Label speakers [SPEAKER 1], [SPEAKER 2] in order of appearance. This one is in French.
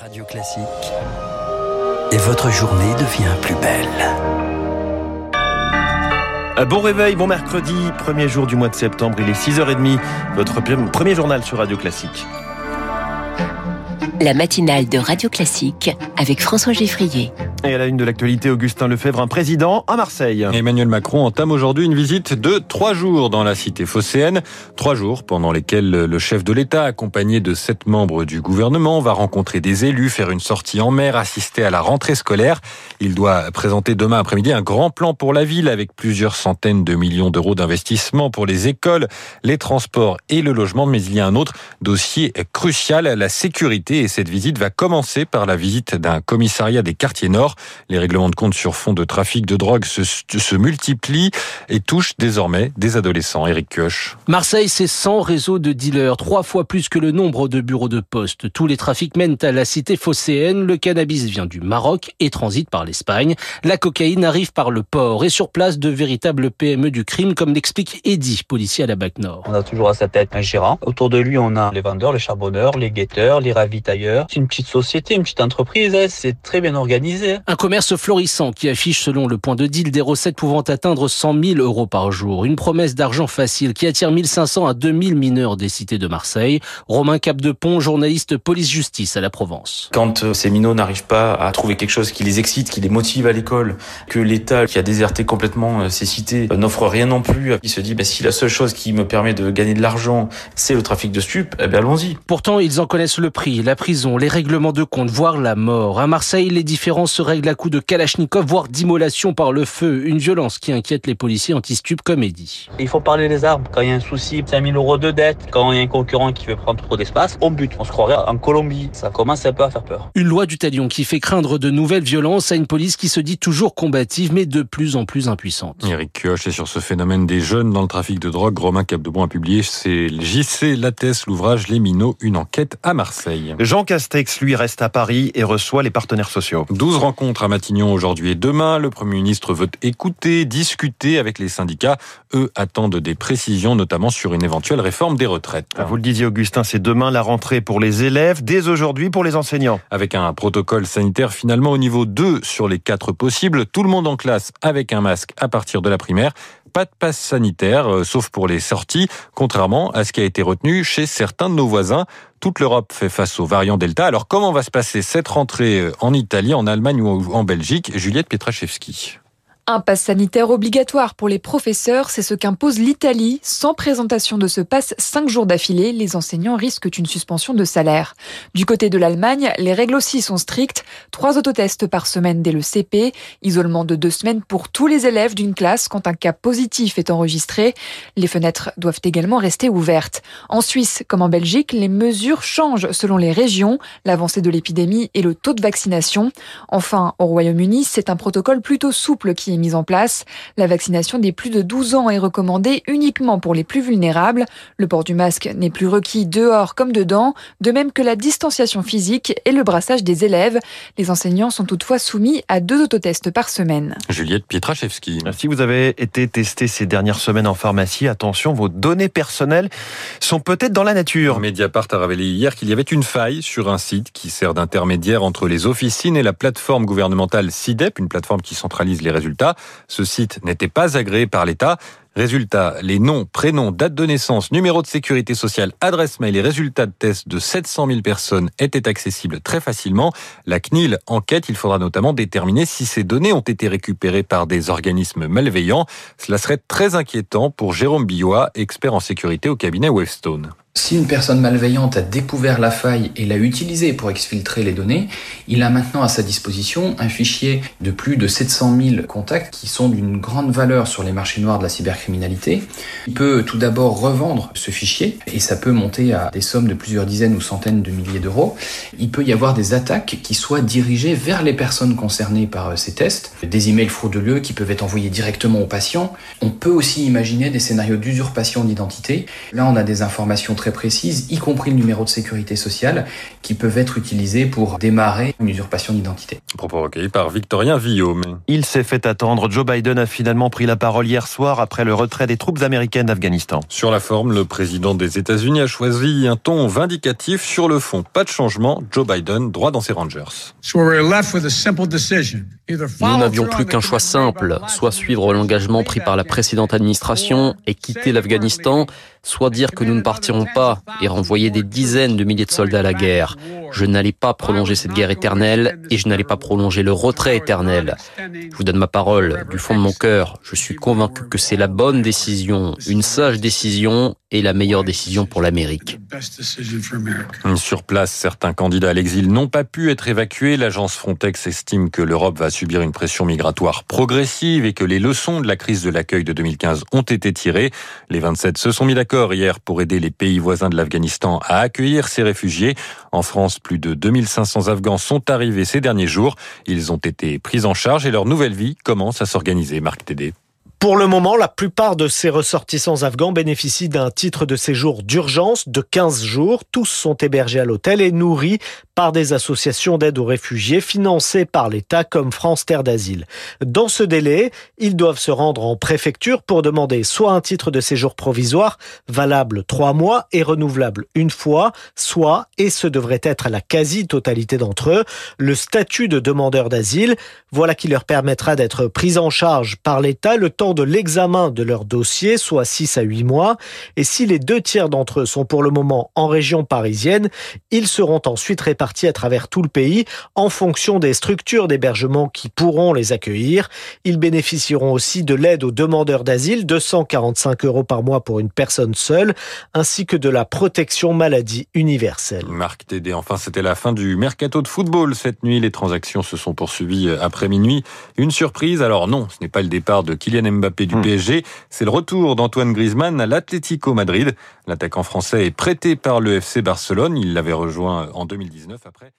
[SPEAKER 1] Radio Classique. Et votre journée devient plus belle.
[SPEAKER 2] Bon réveil, bon mercredi, premier jour du mois de septembre, il est 6h30, votre premier journal sur Radio Classique.
[SPEAKER 3] La matinale de Radio Classique avec François Geffrier.
[SPEAKER 2] Et à la une de l'actualité, Augustin Lefebvre, un président à Marseille.
[SPEAKER 4] Emmanuel Macron entame aujourd'hui une visite de trois jours dans la cité phocéenne. Trois jours pendant lesquels le chef de l'État, accompagné de sept membres du gouvernement, va rencontrer des élus, faire une sortie en mer, assister à la rentrée scolaire. Il doit présenter demain après-midi un grand plan pour la ville avec plusieurs centaines de millions d'euros d'investissement pour les écoles, les transports et le logement. Mais il y a un autre dossier crucial, la sécurité. Et cette visite va commencer par la visite d'un commissariat des quartiers nord. Les règlements de compte sur fond de trafic de drogue se, se multiplient et touchent désormais des adolescents. Eric Kioch.
[SPEAKER 5] Marseille, c'est 100 réseaux de dealers, trois fois plus que le nombre de bureaux de poste. Tous les trafics mènent à la cité phocéenne. Le cannabis vient du Maroc et transite par l'Espagne. La cocaïne arrive par le port et sur place de véritables PME du crime, comme l'explique Eddy, policier à la BAC Nord.
[SPEAKER 6] On a toujours à sa tête un gérant. Autour de lui, on a les vendeurs, les charbonneurs, les guetteurs, les ravitailleurs. C'est une petite société, une petite entreprise. Hein. C'est très bien organisé.
[SPEAKER 5] Un commerce florissant qui affiche, selon le point de deal, des recettes pouvant atteindre 100 000 euros par jour. Une promesse d'argent facile qui attire 1500 à 2000 mineurs des cités de Marseille. Romain Capdepont, journaliste police-justice à la Provence.
[SPEAKER 7] Quand euh, ces minots n'arrivent pas à trouver quelque chose qui les excite, qui les motive à l'école, que l'État, qui a déserté complètement euh, ces cités, euh, n'offre rien non plus, il se dit, bah, si la seule chose qui me permet de gagner de l'argent, c'est le trafic de stupes, eh bien allons-y.
[SPEAKER 5] Pourtant, ils en connaissent le prix, la prison, les règlements de compte, voire la mort. À Marseille, les différences se règlent à coups de Kalachnikov, voire d'immolation par le feu. Une violence qui inquiète les policiers anti-stup comme Eddy.
[SPEAKER 6] Il faut parler des armes. Quand il y a un souci, 5000 euros de dette, quand il y a un concurrent qui veut prendre trop d'espace, on bute. On se croirait en Colombie. Ça commence un peu à faire peur.
[SPEAKER 5] Une loi du talion qui fait craindre de nouvelles violences à une police qui se dit toujours combative, mais de plus en plus impuissante.
[SPEAKER 4] Eric Kioch est sur ce phénomène des jeunes dans le trafic de drogue. Romain Capdebon a publié c'est JC Lattès, l'ouvrage Les Minots, une enquête à Marseille.
[SPEAKER 2] Jean Castex, lui, reste à Paris et reçoit les partenaires sociaux.
[SPEAKER 4] 12 rencontres à Matignon aujourd'hui et demain. Le Premier ministre veut écouter, discuter avec les syndicats. Eux attendent des précisions, notamment sur une éventuelle réforme des retraites.
[SPEAKER 2] Vous le disiez, Augustin, c'est demain la rentrée pour les élèves, dès aujourd'hui pour les enseignants.
[SPEAKER 4] Avec un protocole sanitaire finalement au niveau 2 sur les 4 possibles. Tout le monde en classe avec un masque à partir de la primaire pas de passe sanitaire, euh, sauf pour les sorties, contrairement à ce qui a été retenu chez certains de nos voisins. Toute l'Europe fait face aux variants Delta. Alors comment va se passer cette rentrée euh, en Italie, en Allemagne ou en Belgique? Juliette Pietraszewski.
[SPEAKER 8] Un pass sanitaire obligatoire pour les professeurs, c'est ce qu'impose l'Italie. Sans présentation de ce pass cinq jours d'affilée, les enseignants risquent une suspension de salaire. Du côté de l'Allemagne, les règles aussi sont strictes. Trois autotests par semaine dès le CP, isolement de deux semaines pour tous les élèves d'une classe quand un cas positif est enregistré. Les fenêtres doivent également rester ouvertes. En Suisse, comme en Belgique, les mesures changent selon les régions, l'avancée de l'épidémie et le taux de vaccination. Enfin, au Royaume-Uni, c'est un protocole plutôt souple qui mise en place. La vaccination des plus de 12 ans est recommandée uniquement pour les plus vulnérables. Le port du masque n'est plus requis dehors comme dedans, de même que la distanciation physique et le brassage des élèves. Les enseignants sont toutefois soumis à deux autotests par semaine.
[SPEAKER 4] Juliette Pietraszewski.
[SPEAKER 2] Si vous avez été testé ces dernières semaines en pharmacie, attention, vos données personnelles sont peut-être dans la nature.
[SPEAKER 4] Mediapart a révélé hier qu'il y avait une faille sur un site qui sert d'intermédiaire entre les officines et la plateforme gouvernementale CIDEP, une plateforme qui centralise les résultats ce site n'était pas agréé par l'État. Résultat, les noms, prénoms, date de naissance, numéro de sécurité sociale, adresse mail et résultats de tests de 700 000 personnes étaient accessibles très facilement. La CNIL enquête, il faudra notamment déterminer si ces données ont été récupérées par des organismes malveillants. Cela serait très inquiétant pour Jérôme Billois, expert en sécurité au cabinet Wavestone.
[SPEAKER 9] Si une personne malveillante a découvert la faille et l'a utilisée pour exfiltrer les données, il a maintenant à sa disposition un fichier de plus de 700 000 contacts qui sont d'une grande valeur sur les marchés noirs de la cybercriminalité. Il peut tout d'abord revendre ce fichier et ça peut monter à des sommes de plusieurs dizaines ou centaines de milliers d'euros. Il peut y avoir des attaques qui soient dirigées vers les personnes concernées par ces tests, des emails frauduleux qui peuvent être envoyés directement aux patients. On peut aussi imaginer des scénarios d'usurpation d'identité. Là, on a des informations très précises, y compris le numéro de sécurité sociale, qui peuvent être utilisés pour démarrer une usurpation d'identité.
[SPEAKER 4] Propos recueillis par Victorien Villaume.
[SPEAKER 2] Il s'est fait attendre. Joe Biden a finalement pris la parole hier soir après le retrait des troupes américaines d'Afghanistan.
[SPEAKER 4] Sur la forme, le président des États-Unis a choisi un ton vindicatif. Sur le fond, pas de changement. Joe Biden, droit dans ses Rangers.
[SPEAKER 10] Nous n'avions plus qu'un choix simple, soit suivre l'engagement pris par la précédente administration et quitter l'Afghanistan, soit dire que nous ne partirons pas et renvoyer des dizaines de milliers de soldats à la guerre. Je n'allais pas prolonger cette guerre éternelle et je n'allais pas prolonger le retrait éternel. Je vous donne ma parole du fond de mon cœur. Je suis convaincu que c'est la bonne décision, une sage décision et la meilleure décision pour l'Amérique.
[SPEAKER 4] Sur place, certains candidats à l'exil n'ont pas pu être évacués. L'agence Frontex estime que l'Europe va subir une pression migratoire progressive et que les leçons de la crise de l'accueil de 2015 ont été tirées. Les 27 se sont mis d'accord hier pour aider les pays voisins de l'Afghanistan à accueillir ces réfugiés. En France, plus de 2500 Afghans sont arrivés ces derniers jours. Ils ont été pris en charge et leur nouvelle vie commence à s'organiser. Marc Tédé.
[SPEAKER 11] Pour le moment, la plupart de ces ressortissants afghans bénéficient d'un titre de séjour d'urgence de 15 jours. Tous sont hébergés à l'hôtel et nourris par des associations d'aide aux réfugiés financées par l'État comme France Terre d'Asile. Dans ce délai, ils doivent se rendre en préfecture pour demander soit un titre de séjour provisoire valable trois mois et renouvelable une fois, soit, et ce devrait être la quasi-totalité d'entre eux, le statut de demandeur d'asile. Voilà qui leur permettra d'être pris en charge par l'État le temps de l'examen de leur dossier, soit 6 à 8 mois. Et si les deux tiers d'entre eux sont pour le moment en région parisienne, ils seront ensuite répartis à travers tout le pays en fonction des structures d'hébergement qui pourront les accueillir. Ils bénéficieront aussi de l'aide aux demandeurs d'asile, 245 euros par mois pour une personne seule, ainsi que de la protection maladie universelle.
[SPEAKER 4] Marc Tédé, enfin c'était la fin du mercato de football cette nuit. Les transactions se sont poursuivies après minuit. Une surprise, alors non, ce n'est pas le départ de Kylian Mbappé du hmm. PSG, c'est le retour d'Antoine Griezmann à l'Atlético Madrid. L'attaquant français est prêté par le FC Barcelone, il l'avait rejoint en 2019 après.